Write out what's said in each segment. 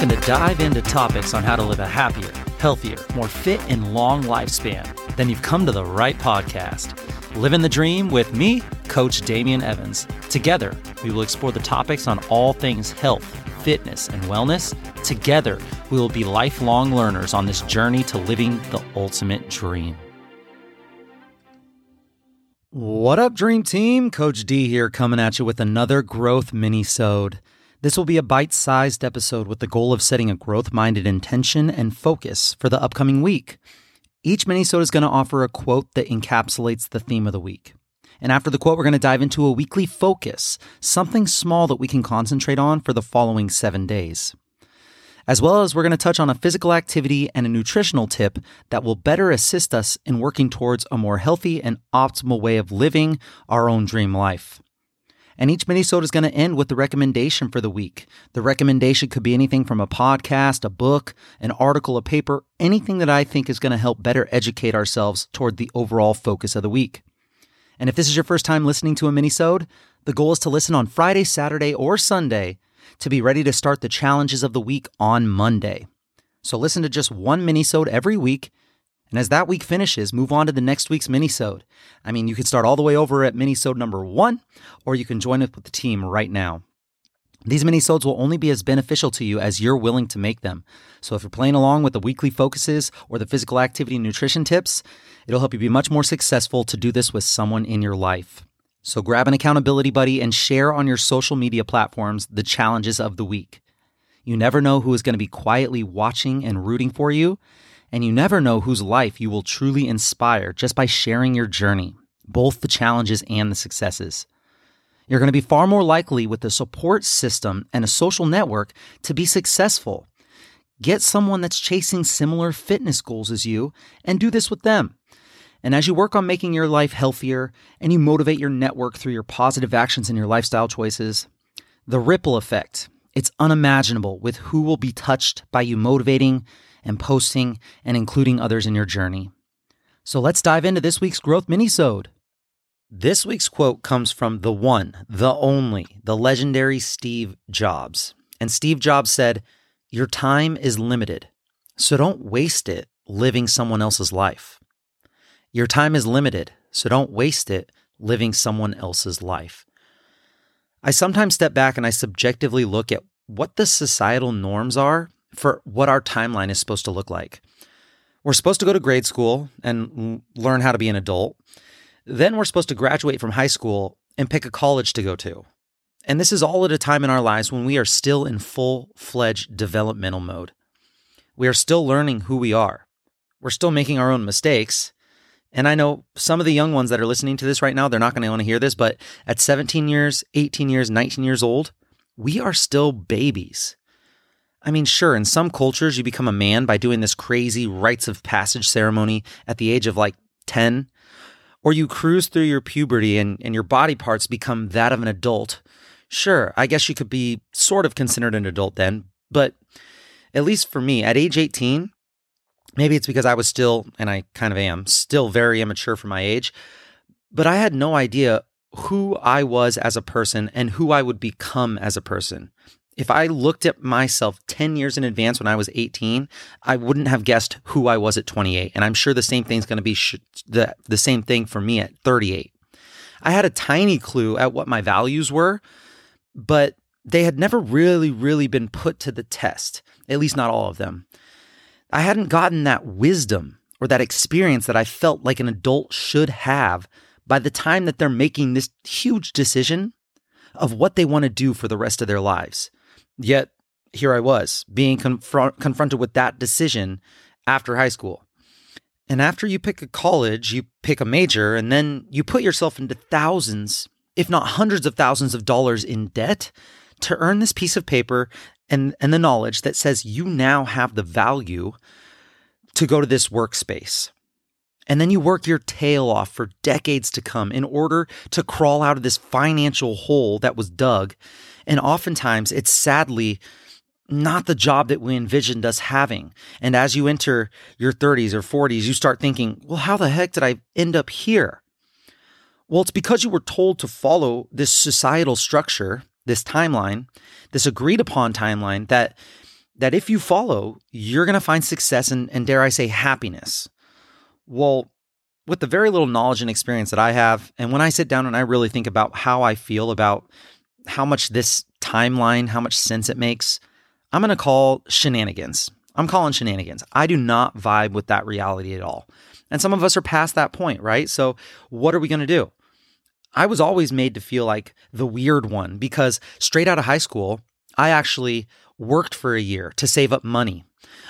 looking to dive into topics on how to live a happier, healthier, more fit, and long lifespan, then you've come to the right podcast. Living the Dream with me, Coach Damian Evans. Together, we will explore the topics on all things health, fitness, and wellness. Together, we will be lifelong learners on this journey to living the ultimate dream. What up, Dream Team? Coach D here coming at you with another growth mini-sode. This will be a bite sized episode with the goal of setting a growth minded intention and focus for the upcoming week. Each minisode is going to offer a quote that encapsulates the theme of the week. And after the quote, we're going to dive into a weekly focus, something small that we can concentrate on for the following seven days. As well as we're going to touch on a physical activity and a nutritional tip that will better assist us in working towards a more healthy and optimal way of living our own dream life. And each minisode is going to end with the recommendation for the week. The recommendation could be anything from a podcast, a book, an article, a paper, anything that I think is going to help better educate ourselves toward the overall focus of the week. And if this is your first time listening to a minisode, the goal is to listen on Friday, Saturday, or Sunday to be ready to start the challenges of the week on Monday. So listen to just one minisode every week and as that week finishes, move on to the next week's minisode. I mean, you can start all the way over at minisode number one, or you can join up with the team right now. These minisodes will only be as beneficial to you as you're willing to make them. So if you're playing along with the weekly focuses or the physical activity and nutrition tips, it'll help you be much more successful to do this with someone in your life. So grab an accountability buddy and share on your social media platforms the challenges of the week. You never know who is going to be quietly watching and rooting for you, and you never know whose life you will truly inspire just by sharing your journey, both the challenges and the successes. You're going to be far more likely with a support system and a social network to be successful. Get someone that's chasing similar fitness goals as you and do this with them. And as you work on making your life healthier and you motivate your network through your positive actions and your lifestyle choices, the ripple effect, it's unimaginable with who will be touched by you motivating and posting and including others in your journey. So let's dive into this week's growth minisode. This week's quote comes from the one, the only, the legendary Steve Jobs. And Steve Jobs said, Your time is limited, so don't waste it living someone else's life. Your time is limited, so don't waste it living someone else's life. I sometimes step back and I subjectively look at what the societal norms are for what our timeline is supposed to look like. We're supposed to go to grade school and learn how to be an adult. Then we're supposed to graduate from high school and pick a college to go to. And this is all at a time in our lives when we are still in full fledged developmental mode. We are still learning who we are. We're still making our own mistakes. And I know some of the young ones that are listening to this right now, they're not going to want to hear this, but at 17 years, 18 years, 19 years old, we are still babies. I mean, sure, in some cultures, you become a man by doing this crazy rites of passage ceremony at the age of like 10, or you cruise through your puberty and, and your body parts become that of an adult. Sure, I guess you could be sort of considered an adult then, but at least for me, at age 18, maybe it's because I was still, and I kind of am, still very immature for my age, but I had no idea who I was as a person and who I would become as a person. If I looked at myself 10 years in advance when I was 18, I wouldn't have guessed who I was at 28. And I'm sure the same thing's going to be sh- the, the same thing for me at 38. I had a tiny clue at what my values were, but they had never really, really been put to the test, at least not all of them. I hadn't gotten that wisdom or that experience that I felt like an adult should have by the time that they're making this huge decision of what they want to do for the rest of their lives. Yet here I was being confront- confronted with that decision after high school. And after you pick a college, you pick a major, and then you put yourself into thousands, if not hundreds of thousands of dollars in debt to earn this piece of paper and, and the knowledge that says you now have the value to go to this workspace. And then you work your tail off for decades to come in order to crawl out of this financial hole that was dug and oftentimes it's sadly not the job that we envisioned us having. And as you enter your 30s or 40s, you start thinking, well, how the heck did I end up here? Well, it's because you were told to follow this societal structure, this timeline, this agreed upon timeline that that if you follow, you're going to find success and, and, dare I say, happiness. Well, with the very little knowledge and experience that I have, and when I sit down and I really think about how I feel about how much this timeline, how much sense it makes, I'm going to call shenanigans. I'm calling shenanigans. I do not vibe with that reality at all. And some of us are past that point, right? So, what are we going to do? I was always made to feel like the weird one because straight out of high school, I actually worked for a year to save up money.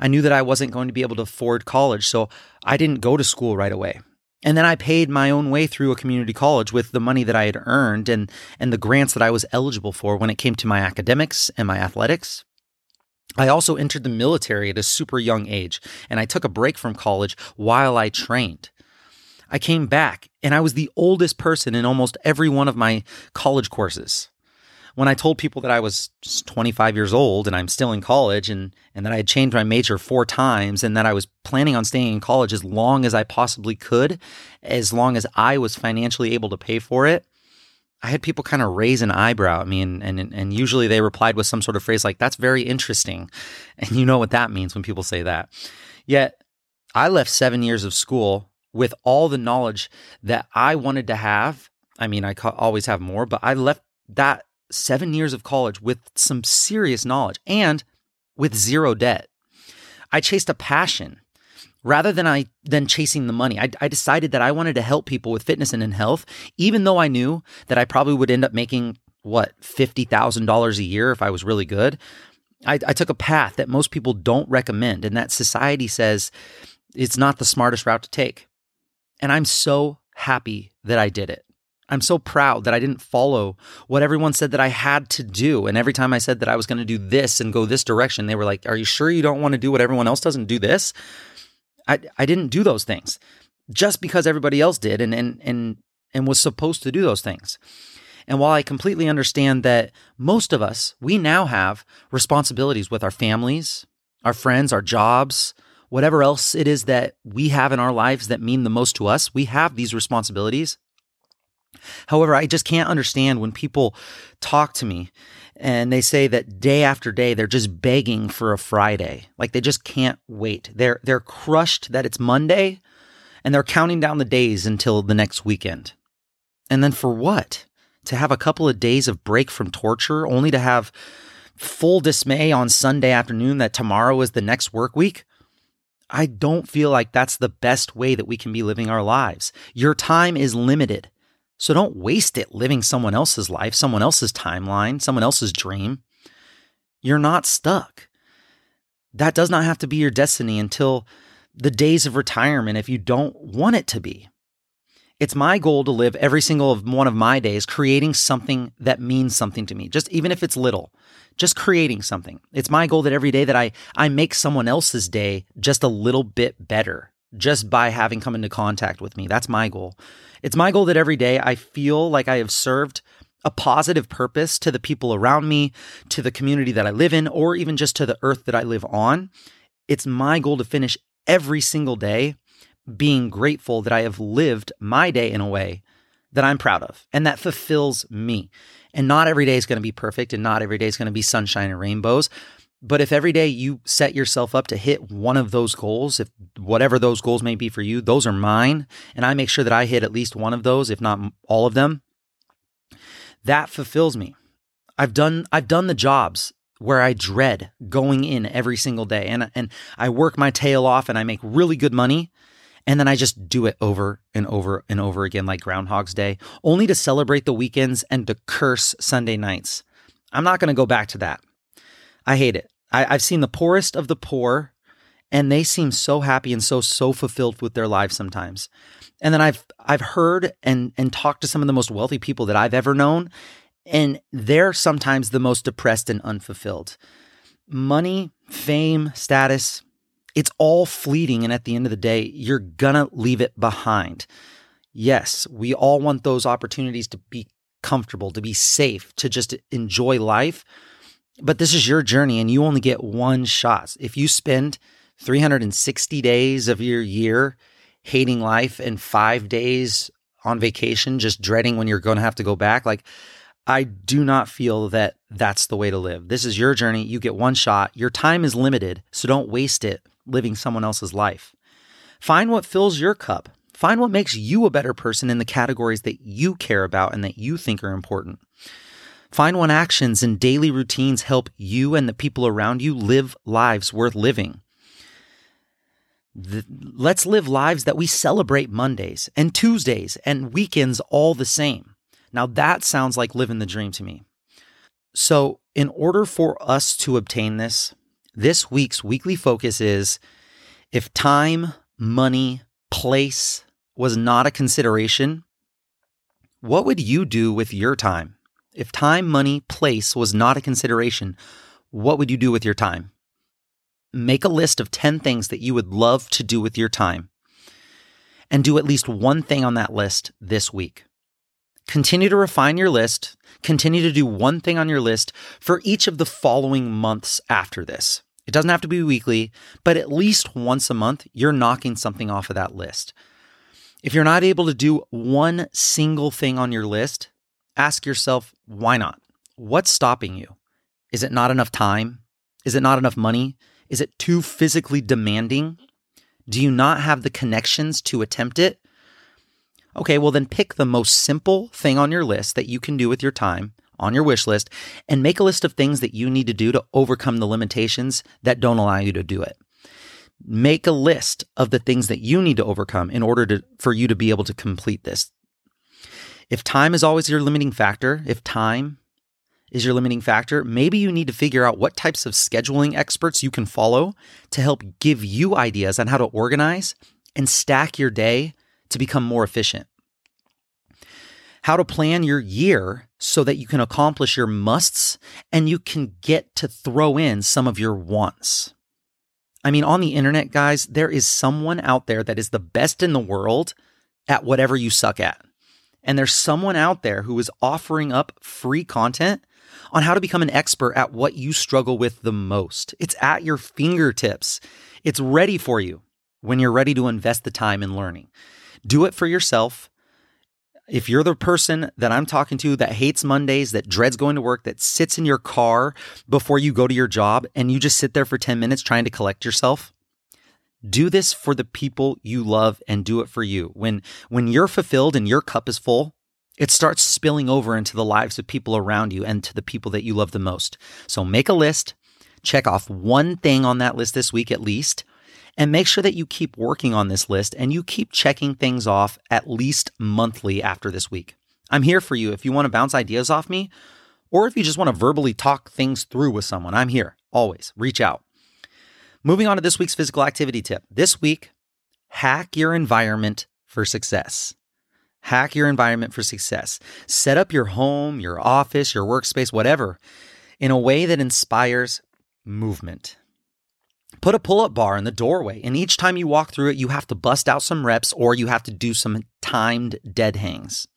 I knew that I wasn't going to be able to afford college, so I didn't go to school right away. And then I paid my own way through a community college with the money that I had earned and, and the grants that I was eligible for when it came to my academics and my athletics. I also entered the military at a super young age, and I took a break from college while I trained. I came back, and I was the oldest person in almost every one of my college courses. When I told people that I was 25 years old and I'm still in college and, and that I had changed my major four times and that I was planning on staying in college as long as I possibly could, as long as I was financially able to pay for it, I had people kind of raise an eyebrow at me, and, and and usually they replied with some sort of phrase like "That's very interesting," and you know what that means when people say that. Yet, I left seven years of school with all the knowledge that I wanted to have. I mean, I always have more, but I left that seven years of college with some serious knowledge and with zero debt. I chased a passion rather than I than chasing the money. I, I decided that I wanted to help people with fitness and in health, even though I knew that I probably would end up making what fifty thousand dollars a year if I was really good. I, I took a path that most people don't recommend, and that society says it's not the smartest route to take. And I'm so happy that I did it. I'm so proud that I didn't follow what everyone said that I had to do. And every time I said that I was going to do this and go this direction, they were like, Are you sure you don't want to do what everyone else doesn't do this? I, I didn't do those things just because everybody else did and, and, and, and was supposed to do those things. And while I completely understand that most of us, we now have responsibilities with our families, our friends, our jobs, whatever else it is that we have in our lives that mean the most to us, we have these responsibilities. However, I just can't understand when people talk to me and they say that day after day they're just begging for a Friday. Like they just can't wait. They're they're crushed that it's Monday and they're counting down the days until the next weekend. And then for what? To have a couple of days of break from torture only to have full dismay on Sunday afternoon that tomorrow is the next work week? I don't feel like that's the best way that we can be living our lives. Your time is limited. So don't waste it living someone else's life, someone else's timeline, someone else's dream. You're not stuck. That does not have to be your destiny until the days of retirement if you don't want it to be. It's my goal to live every single one of my days creating something that means something to me, just even if it's little, just creating something. It's my goal that every day that I, I make someone else's day just a little bit better just by having come into contact with me. That's my goal. It's my goal that every day I feel like I have served a positive purpose to the people around me, to the community that I live in, or even just to the earth that I live on. It's my goal to finish every single day being grateful that I have lived my day in a way that I'm proud of and that fulfills me. And not every day is going to be perfect and not every day is going to be sunshine and rainbows. But if every day you set yourself up to hit one of those goals, if whatever those goals may be for you, those are mine, and I make sure that I hit at least one of those, if not all of them, that fulfills me. I've done I've done the jobs where I dread going in every single day and and I work my tail off and I make really good money and then I just do it over and over and over again like groundhog's day only to celebrate the weekends and to curse Sunday nights. I'm not going to go back to that. I hate it. I, I've seen the poorest of the poor, and they seem so happy and so so fulfilled with their lives sometimes. And then I've I've heard and and talked to some of the most wealthy people that I've ever known, and they're sometimes the most depressed and unfulfilled. Money, fame, status, it's all fleeting. And at the end of the day, you're gonna leave it behind. Yes, we all want those opportunities to be comfortable, to be safe, to just enjoy life. But this is your journey and you only get one shot. If you spend 360 days of your year hating life and five days on vacation, just dreading when you're going to have to go back, like I do not feel that that's the way to live. This is your journey. You get one shot. Your time is limited, so don't waste it living someone else's life. Find what fills your cup. Find what makes you a better person in the categories that you care about and that you think are important. Find One actions and daily routines help you and the people around you live lives worth living. The, let's live lives that we celebrate Mondays and Tuesdays and weekends all the same. Now, that sounds like living the dream to me. So, in order for us to obtain this, this week's weekly focus is if time, money, place was not a consideration, what would you do with your time? If time, money, place was not a consideration, what would you do with your time? Make a list of 10 things that you would love to do with your time and do at least one thing on that list this week. Continue to refine your list. Continue to do one thing on your list for each of the following months after this. It doesn't have to be weekly, but at least once a month, you're knocking something off of that list. If you're not able to do one single thing on your list, ask yourself, why not? What's stopping you? Is it not enough time? Is it not enough money? Is it too physically demanding? Do you not have the connections to attempt it? Okay, well, then pick the most simple thing on your list that you can do with your time on your wish list and make a list of things that you need to do to overcome the limitations that don't allow you to do it. Make a list of the things that you need to overcome in order to, for you to be able to complete this. If time is always your limiting factor, if time is your limiting factor, maybe you need to figure out what types of scheduling experts you can follow to help give you ideas on how to organize and stack your day to become more efficient. How to plan your year so that you can accomplish your musts and you can get to throw in some of your wants. I mean, on the internet, guys, there is someone out there that is the best in the world at whatever you suck at. And there's someone out there who is offering up free content on how to become an expert at what you struggle with the most. It's at your fingertips. It's ready for you when you're ready to invest the time in learning. Do it for yourself. If you're the person that I'm talking to that hates Mondays, that dreads going to work, that sits in your car before you go to your job and you just sit there for 10 minutes trying to collect yourself, do this for the people you love and do it for you. When when you're fulfilled and your cup is full, it starts spilling over into the lives of people around you and to the people that you love the most. So make a list, check off one thing on that list this week at least, and make sure that you keep working on this list and you keep checking things off at least monthly after this week. I'm here for you if you want to bounce ideas off me or if you just want to verbally talk things through with someone. I'm here always. Reach out. Moving on to this week's physical activity tip. This week, hack your environment for success. Hack your environment for success. Set up your home, your office, your workspace, whatever, in a way that inspires movement. Put a pull up bar in the doorway, and each time you walk through it, you have to bust out some reps or you have to do some timed dead hangs.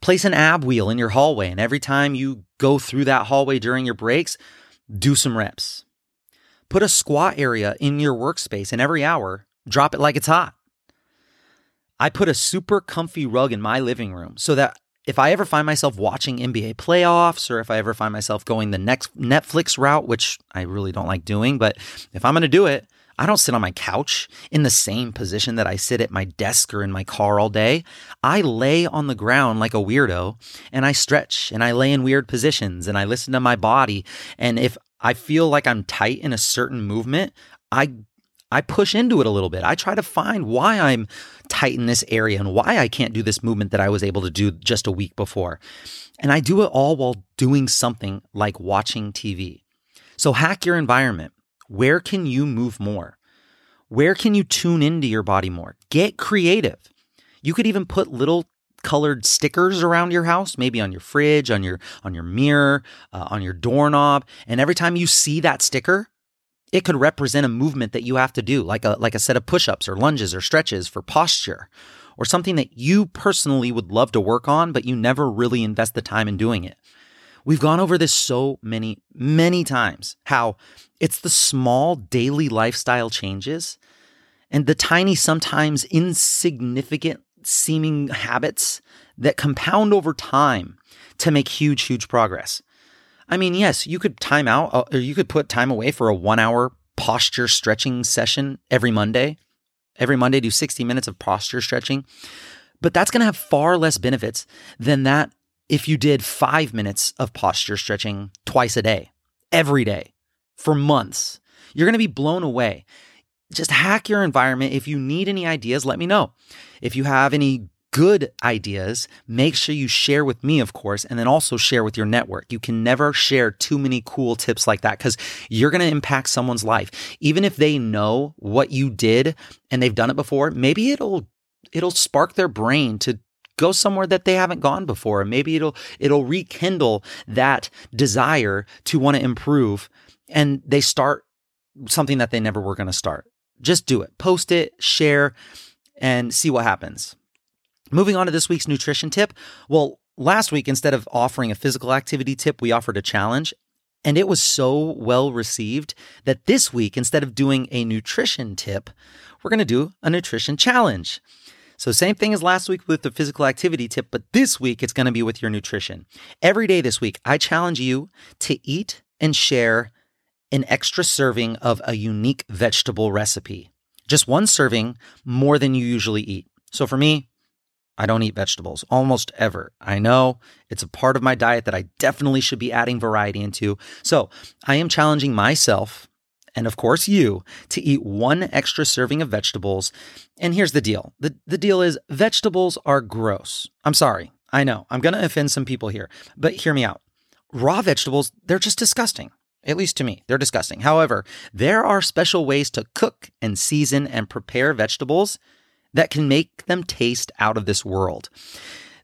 Place an ab wheel in your hallway, and every time you go through that hallway during your breaks, do some reps. Put a squat area in your workspace, and every hour, drop it like it's hot. I put a super comfy rug in my living room so that if I ever find myself watching NBA playoffs or if I ever find myself going the next Netflix route, which I really don't like doing, but if I'm going to do it, I don't sit on my couch in the same position that I sit at my desk or in my car all day. I lay on the ground like a weirdo and I stretch and I lay in weird positions and I listen to my body. And if I feel like I'm tight in a certain movement, I I push into it a little bit. I try to find why I'm tight in this area and why I can't do this movement that I was able to do just a week before. And I do it all while doing something like watching TV. So hack your environment. Where can you move more? Where can you tune into your body more? Get creative. You could even put little colored stickers around your house, maybe on your fridge, on your on your mirror, uh, on your doorknob, and every time you see that sticker, it could represent a movement that you have to do, like a like a set of push-ups or lunges or stretches for posture, or something that you personally would love to work on, but you never really invest the time in doing it. We've gone over this so many, many times how it's the small daily lifestyle changes and the tiny, sometimes insignificant seeming habits that compound over time to make huge, huge progress. I mean, yes, you could time out uh, or you could put time away for a one hour posture stretching session every Monday. Every Monday, do 60 minutes of posture stretching. But that's going to have far less benefits than that if you did five minutes of posture stretching twice a day, every day, for months. You're going to be blown away. Just hack your environment. If you need any ideas, let me know. If you have any good ideas, make sure you share with me, of course, and then also share with your network. You can never share too many cool tips like that because you're going to impact someone's life. Even if they know what you did and they've done it before, maybe it'll it'll spark their brain to go somewhere that they haven't gone before. Maybe it'll it'll rekindle that desire to want to improve and they start something that they never were going to start. Just do it. Post it, share and see what happens. Moving on to this week's nutrition tip. Well, last week, instead of offering a physical activity tip, we offered a challenge. And it was so well received that this week, instead of doing a nutrition tip, we're going to do a nutrition challenge. So, same thing as last week with the physical activity tip, but this week it's going to be with your nutrition. Every day this week, I challenge you to eat and share an extra serving of a unique vegetable recipe. Just one serving more than you usually eat. So, for me, I don't eat vegetables almost ever. I know it's a part of my diet that I definitely should be adding variety into. So I am challenging myself and of course you to eat one extra serving of vegetables. And here's the deal. The, the deal is vegetables are gross. I'm sorry. I know I'm going to offend some people here, but hear me out. Raw vegetables, they're just disgusting. At least to me, they're disgusting. However, there are special ways to cook and season and prepare vegetables that can make them taste out of this world.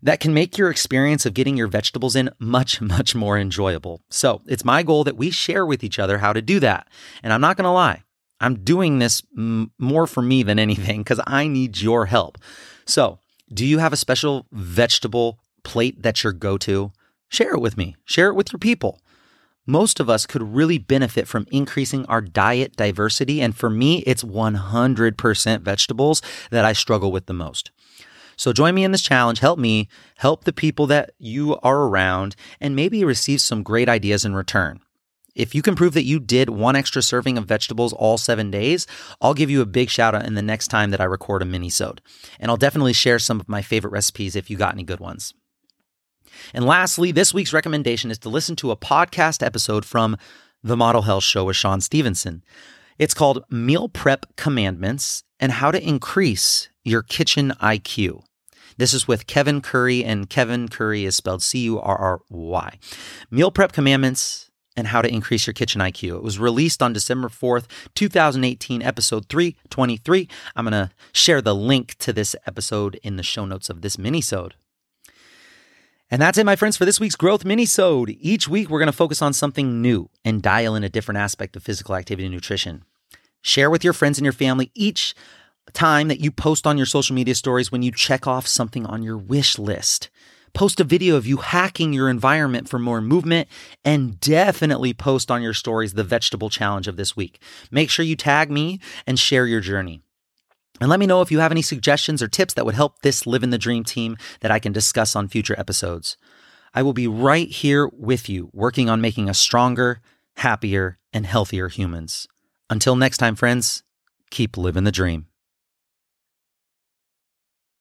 That can make your experience of getting your vegetables in much, much more enjoyable. So it's my goal that we share with each other how to do that. And I'm not going to lie, I'm doing this m- more for me than anything because I need your help. So, do you have a special vegetable plate that's your go to? Share it with me, share it with your people most of us could really benefit from increasing our diet diversity. And for me, it's 100% vegetables that I struggle with the most. So join me in this challenge. Help me help the people that you are around and maybe receive some great ideas in return. If you can prove that you did one extra serving of vegetables all seven days, I'll give you a big shout out in the next time that I record a mini sode. And I'll definitely share some of my favorite recipes if you got any good ones. And lastly, this week's recommendation is to listen to a podcast episode from The Model Health Show with Shawn Stevenson. It's called Meal Prep Commandments and How to Increase Your Kitchen IQ. This is with Kevin Curry, and Kevin Curry is spelled C U R R Y. Meal Prep Commandments and How to Increase Your Kitchen IQ. It was released on December 4th, 2018, episode 323. I'm going to share the link to this episode in the show notes of this mini-sode. And that's it, my friends, for this week's Growth Mini-Sode. Each week, we're going to focus on something new and dial in a different aspect of physical activity and nutrition. Share with your friends and your family each time that you post on your social media stories when you check off something on your wish list. Post a video of you hacking your environment for more movement and definitely post on your stories the vegetable challenge of this week. Make sure you tag me and share your journey. And let me know if you have any suggestions or tips that would help this Live in the Dream team that I can discuss on future episodes. I will be right here with you, working on making us stronger, happier, and healthier humans. Until next time, friends, keep living the dream.